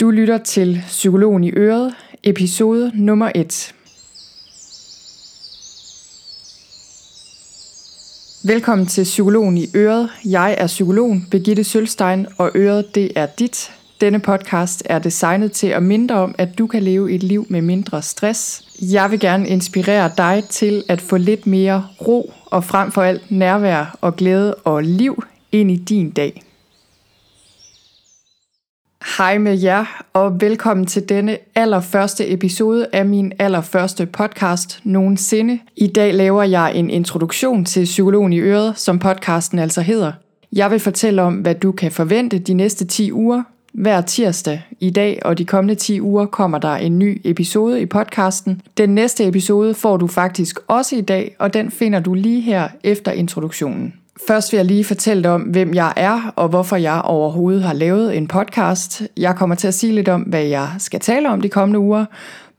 Du lytter til Psykologen i Øret, episode nummer 1. Velkommen til Psykologen i Øret. Jeg er psykologen Birgitte Sølstein, og Øret det er dit. Denne podcast er designet til at minde om, at du kan leve et liv med mindre stress. Jeg vil gerne inspirere dig til at få lidt mere ro og frem for alt nærvær og glæde og liv ind i din dag. Hej med jer, og velkommen til denne allerførste episode af min allerførste podcast nogensinde. I dag laver jeg en introduktion til Psykologen i Øret, som podcasten altså hedder. Jeg vil fortælle om, hvad du kan forvente de næste 10 uger. Hver tirsdag i dag og de kommende 10 uger kommer der en ny episode i podcasten. Den næste episode får du faktisk også i dag, og den finder du lige her efter introduktionen. Først vil jeg lige fortælle dig om, hvem jeg er, og hvorfor jeg overhovedet har lavet en podcast. Jeg kommer til at sige lidt om, hvad jeg skal tale om de kommende uger.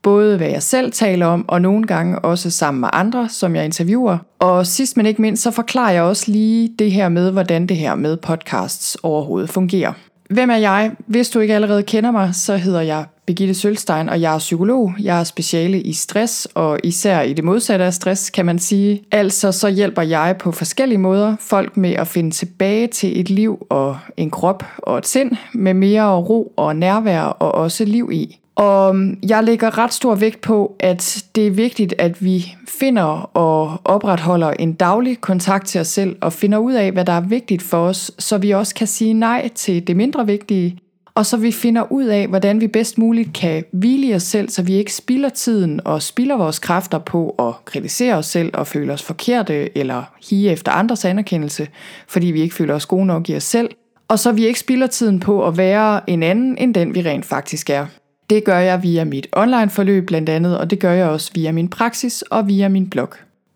Både hvad jeg selv taler om, og nogle gange også sammen med andre, som jeg interviewer. Og sidst men ikke mindst, så forklarer jeg også lige det her med, hvordan det her med podcasts overhovedet fungerer. Hvem er jeg? Hvis du ikke allerede kender mig, så hedder jeg Birgitte Sølstein, og jeg er psykolog. Jeg er speciale i stress, og især i det modsatte af stress, kan man sige. Altså så hjælper jeg på forskellige måder folk med at finde tilbage til et liv og en krop og et sind med mere ro og nærvær og også liv i. Og mm, jeg lægger ret stor vægt på, at det er vigtigt, at vi finder og opretholder en daglig kontakt til os selv og finder ud af, hvad der er vigtigt for os, så vi også kan sige nej til det mindre vigtige, og så vi finder ud af, hvordan vi bedst muligt kan hvile i os selv, så vi ikke spilder tiden og spilder vores kræfter på at kritisere os selv og føle os forkerte eller hige efter andres anerkendelse, fordi vi ikke føler os gode nok i os selv. Og så vi ikke spilder tiden på at være en anden end den, vi rent faktisk er. Det gør jeg via mit online forløb blandt andet, og det gør jeg også via min praksis og via min blog.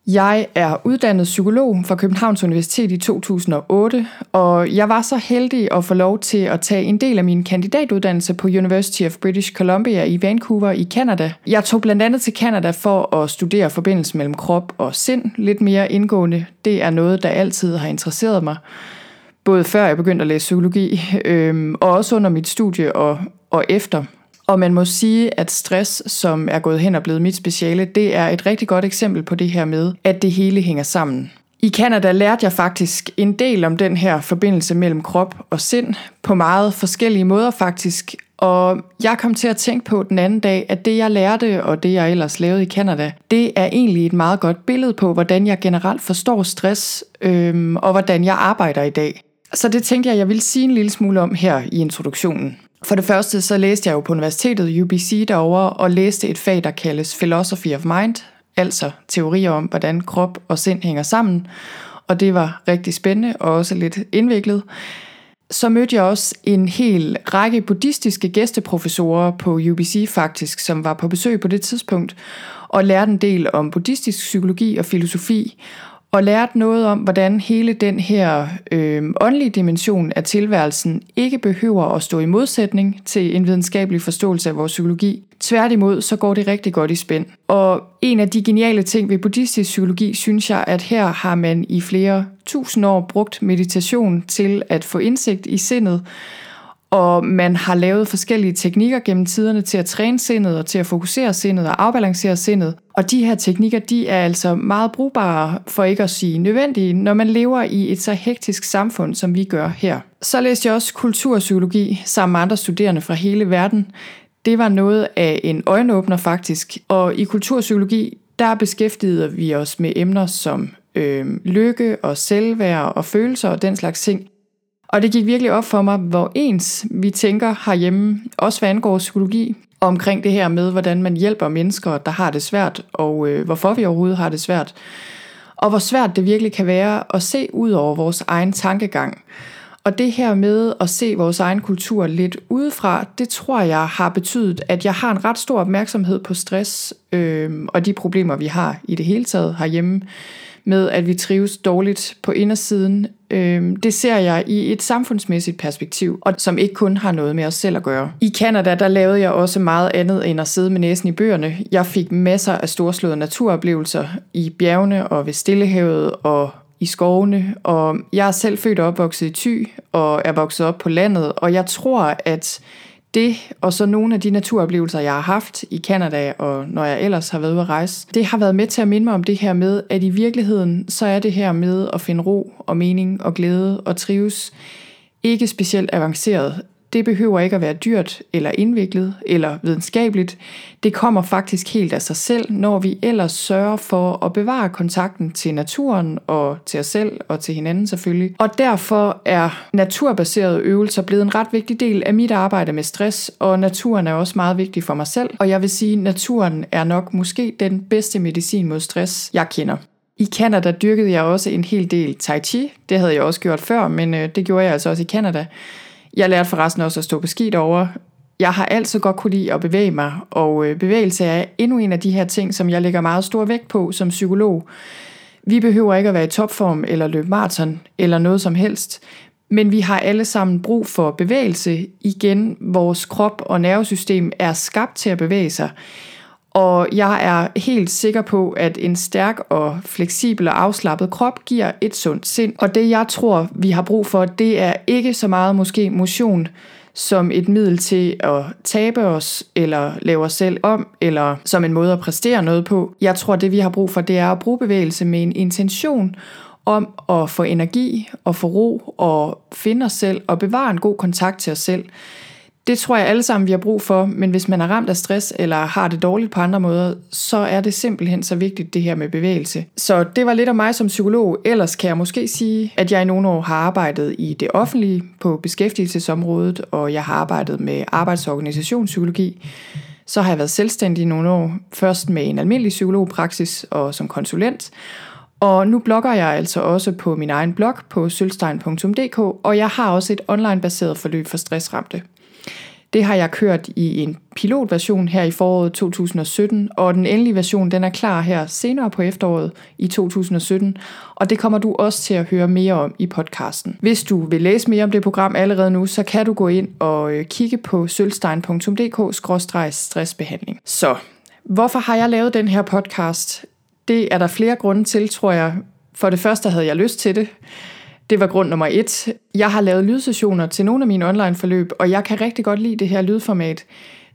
Jeg er uddannet psykolog fra Københavns Universitet i 2008, og jeg var så heldig at få lov til at tage en del af min kandidatuddannelse på University of British Columbia i Vancouver i Canada. Jeg tog blandt andet til Canada for at studere forbindelsen mellem krop og sind lidt mere indgående. Det er noget, der altid har interesseret mig, både før jeg begyndte at læse psykologi, øh, og også under mit studie og, og efter. Og man må sige, at stress, som er gået hen og blevet mit speciale, det er et rigtig godt eksempel på det her med, at det hele hænger sammen. I Kanada lærte jeg faktisk en del om den her forbindelse mellem krop og sind, på meget forskellige måder faktisk, og jeg kom til at tænke på den anden dag, at det jeg lærte og det jeg ellers lavede i Kanada, det er egentlig et meget godt billede på, hvordan jeg generelt forstår stress øhm, og hvordan jeg arbejder i dag. Så det tænkte jeg, jeg ville sige en lille smule om her i introduktionen. For det første så læste jeg jo på universitetet UBC derovre og læste et fag, der kaldes Philosophy of Mind, altså teorier om, hvordan krop og sind hænger sammen. Og det var rigtig spændende og også lidt indviklet. Så mødte jeg også en hel række buddhistiske gæsteprofessorer på UBC faktisk, som var på besøg på det tidspunkt, og lærte en del om buddhistisk psykologi og filosofi, og lært noget om, hvordan hele den her øh, åndelige dimension af tilværelsen ikke behøver at stå i modsætning til en videnskabelig forståelse af vores psykologi. Tværtimod, så går det rigtig godt i spænd. Og en af de geniale ting ved buddhistisk psykologi, synes jeg, at her har man i flere tusind år brugt meditation til at få indsigt i sindet, og man har lavet forskellige teknikker gennem tiderne til at træne sindet og til at fokusere sindet og afbalancere sindet. Og de her teknikker, de er altså meget brugbare, for ikke at sige nødvendige, når man lever i et så hektisk samfund, som vi gør her. Så læste jeg også kulturpsykologi sammen med andre studerende fra hele verden. Det var noget af en øjenåbner faktisk, og i kulturpsykologi, der beskæftigede vi os med emner som øh, lykke og selvværd og følelser og den slags ting. Og det gik virkelig op for mig, hvor ens vi tænker herhjemme, også hvad angår psykologi, omkring det her med, hvordan man hjælper mennesker, der har det svært, og øh, hvorfor vi overhovedet har det svært. Og hvor svært det virkelig kan være at se ud over vores egen tankegang. Og det her med at se vores egen kultur lidt udefra, det tror jeg har betydet, at jeg har en ret stor opmærksomhed på stress øh, og de problemer, vi har i det hele taget herhjemme med, at vi trives dårligt på indersiden. Øh, det ser jeg i et samfundsmæssigt perspektiv, og som ikke kun har noget med os selv at gøre. I Kanada der lavede jeg også meget andet end at sidde med næsen i bøgerne. Jeg fik masser af storslåede naturoplevelser i bjergene og ved Stillehavet og i skovene, og jeg er selv født og opvokset i Thy, og er vokset op på landet, og jeg tror, at Det, og så nogle af de naturoplevelser, jeg har haft i Kanada, og når jeg ellers har været ude at rejse, det har været med til at minde mig om det her med, at i virkeligheden, så er det her med at finde ro og mening og glæde og trives, ikke specielt avanceret. Det behøver ikke at være dyrt eller indviklet eller videnskabeligt. Det kommer faktisk helt af sig selv, når vi ellers sørger for at bevare kontakten til naturen og til os selv og til hinanden selvfølgelig. Og derfor er naturbaserede øvelser blevet en ret vigtig del af mit arbejde med stress, og naturen er også meget vigtig for mig selv. Og jeg vil sige, at naturen er nok måske den bedste medicin mod stress, jeg kender. I Canada dyrkede jeg også en hel del tai chi. Det havde jeg også gjort før, men øh, det gjorde jeg altså også i Canada. Jeg lærte forresten også at stå på ski derovre. Jeg har altid godt kunne lide at bevæge mig, og øh, bevægelse er endnu en af de her ting, som jeg lægger meget stor vægt på som psykolog. Vi behøver ikke at være i topform eller løbe maraton eller noget som helst, men vi har alle sammen brug for bevægelse. Igen, vores krop og nervesystem er skabt til at bevæge sig. Og jeg er helt sikker på, at en stærk og fleksibel og afslappet krop giver et sundt sind. Og det jeg tror, vi har brug for, det er ikke så meget måske motion som et middel til at tabe os, eller lave os selv om, eller som en måde at præstere noget på. Jeg tror, det vi har brug for, det er at bruge bevægelse med en intention om at få energi og få ro og finde os selv og bevare en god kontakt til os selv. Det tror jeg alle sammen, vi har brug for, men hvis man er ramt af stress eller har det dårligt på andre måder, så er det simpelthen så vigtigt det her med bevægelse. Så det var lidt om mig som psykolog. Ellers kan jeg måske sige, at jeg i nogle år har arbejdet i det offentlige på beskæftigelsesområdet, og jeg har arbejdet med arbejdsorganisationspsykologi. Så har jeg været selvstændig i nogle år, først med en almindelig psykologpraksis og som konsulent. Og nu blogger jeg altså også på min egen blog på sølstein.dk, og jeg har også et online-baseret forløb for stressramte. Det har jeg kørt i en pilotversion her i foråret 2017, og den endelige version den er klar her senere på efteråret i 2017, og det kommer du også til at høre mere om i podcasten. Hvis du vil læse mere om det program allerede nu, så kan du gå ind og øh, kigge på sølvstein.dk-stressbehandling. Så, hvorfor har jeg lavet den her podcast? Det er der flere grunde til, tror jeg. For det første havde jeg lyst til det. Det var grund nummer et. Jeg har lavet lydsessioner til nogle af mine online-forløb, og jeg kan rigtig godt lide det her lydformat.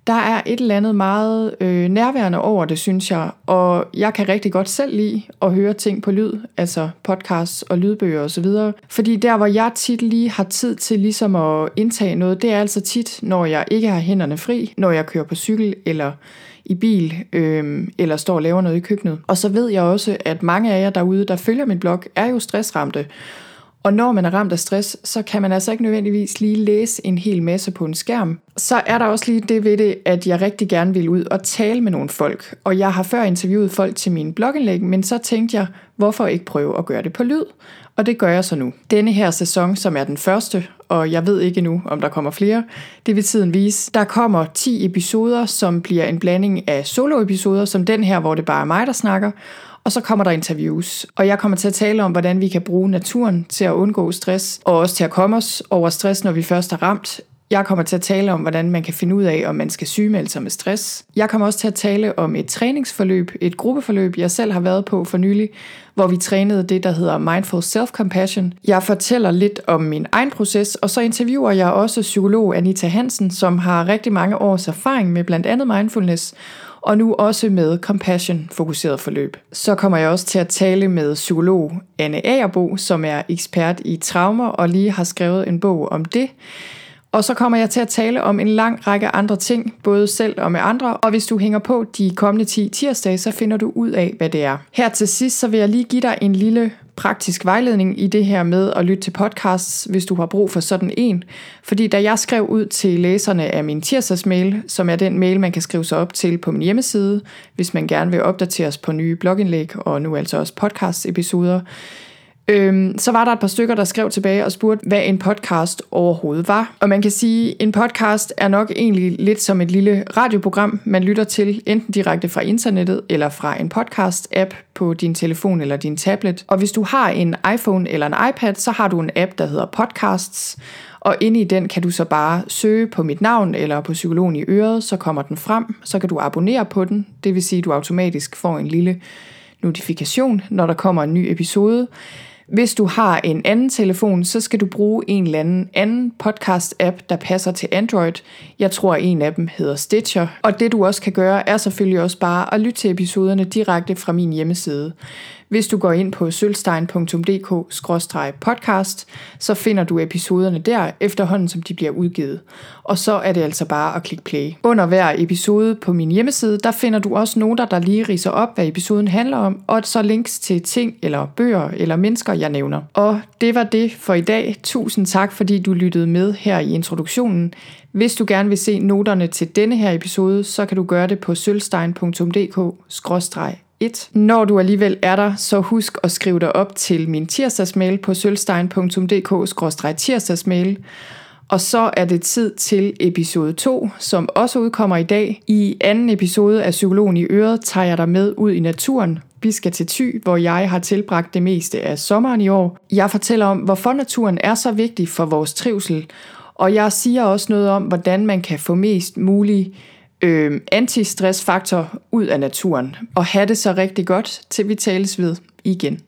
Der er et eller andet meget øh, nærværende over det, synes jeg, og jeg kan rigtig godt selv lide at høre ting på lyd, altså podcasts og lydbøger osv. Fordi der, hvor jeg tit lige har tid til ligesom at indtage noget, det er altså tit, når jeg ikke har hænderne fri, når jeg kører på cykel eller i bil, øh, eller står og laver noget i køkkenet. Og så ved jeg også, at mange af jer derude, der følger min blog, er jo stressramte, og når man er ramt af stress, så kan man altså ikke nødvendigvis lige læse en hel masse på en skærm. Så er der også lige det ved det, at jeg rigtig gerne vil ud og tale med nogle folk. Og jeg har før interviewet folk til min blogindlæg, men så tænkte jeg, hvorfor ikke prøve at gøre det på lyd? Og det gør jeg så nu. Denne her sæson, som er den første, og jeg ved ikke nu, om der kommer flere, det vil tiden vise. Der kommer 10 episoder, som bliver en blanding af soloepisoder, som den her, hvor det bare er mig, der snakker, og så kommer der interviews. Og jeg kommer til at tale om, hvordan vi kan bruge naturen til at undgå stress, og også til at komme os over stress, når vi først er ramt. Jeg kommer til at tale om, hvordan man kan finde ud af, om man skal sygemelde sig med stress. Jeg kommer også til at tale om et træningsforløb, et gruppeforløb, jeg selv har været på for nylig, hvor vi trænede det, der hedder Mindful Self-Compassion. Jeg fortæller lidt om min egen proces, og så interviewer jeg også psykolog Anita Hansen, som har rigtig mange års erfaring med blandt andet mindfulness, og nu også med compassion-fokuseret forløb. Så kommer jeg også til at tale med psykolog Anne Agerbo, som er ekspert i traumer og lige har skrevet en bog om det. Og så kommer jeg til at tale om en lang række andre ting, både selv og med andre, og hvis du hænger på de kommende 10 tirsdage, så finder du ud af, hvad det er. Her til sidst, så vil jeg lige give dig en lille praktisk vejledning i det her med at lytte til podcasts, hvis du har brug for sådan en. Fordi da jeg skrev ud til læserne af min tirsdagsmail, som er den mail, man kan skrive sig op til på min hjemmeside, hvis man gerne vil opdateres på nye blogindlæg og nu altså også podcast-episoder, Øhm, så var der et par stykker, der skrev tilbage og spurgte, hvad en podcast overhovedet var. Og man kan sige, at en podcast er nok egentlig lidt som et lille radioprogram, man lytter til, enten direkte fra internettet eller fra en podcast-app på din telefon eller din tablet. Og hvis du har en iPhone eller en iPad, så har du en app, der hedder Podcasts, og inde i den kan du så bare søge på mit navn eller på psykologen i øret, så kommer den frem, så kan du abonnere på den, det vil sige, at du automatisk får en lille notifikation, når der kommer en ny episode. Hvis du har en anden telefon, så skal du bruge en eller anden anden podcast-app, der passer til Android. Jeg tror, en af dem hedder Stitcher. Og det du også kan gøre, er selvfølgelig også bare at lytte til episoderne direkte fra min hjemmeside. Hvis du går ind på sølvstein.dk-podcast, så finder du episoderne der efterhånden, som de bliver udgivet. Og så er det altså bare at klikke play. Under hver episode på min hjemmeside, der finder du også noter, der lige riser op, hvad episoden handler om, og så links til ting eller bøger eller mennesker, jeg nævner. Og det var det for i dag. Tusind tak, fordi du lyttede med her i introduktionen. Hvis du gerne vil se noterne til denne her episode, så kan du gøre det på sølvstein.dk 1. Når du alligevel er der, så husk at skrive dig op til min tirsdagsmail på sølvstein.dk-tirsdagsmail. Og så er det tid til episode 2, som også udkommer i dag. I anden episode af Psykologen i Øret tager jeg dig med ud i naturen. Vi skal til Thy, hvor jeg har tilbragt det meste af sommeren i år. Jeg fortæller om, hvorfor naturen er så vigtig for vores trivsel, og jeg siger også noget om, hvordan man kan få mest muligt øh, antistressfaktor ud af naturen, og have det så rigtig godt, til vi tales ved igen.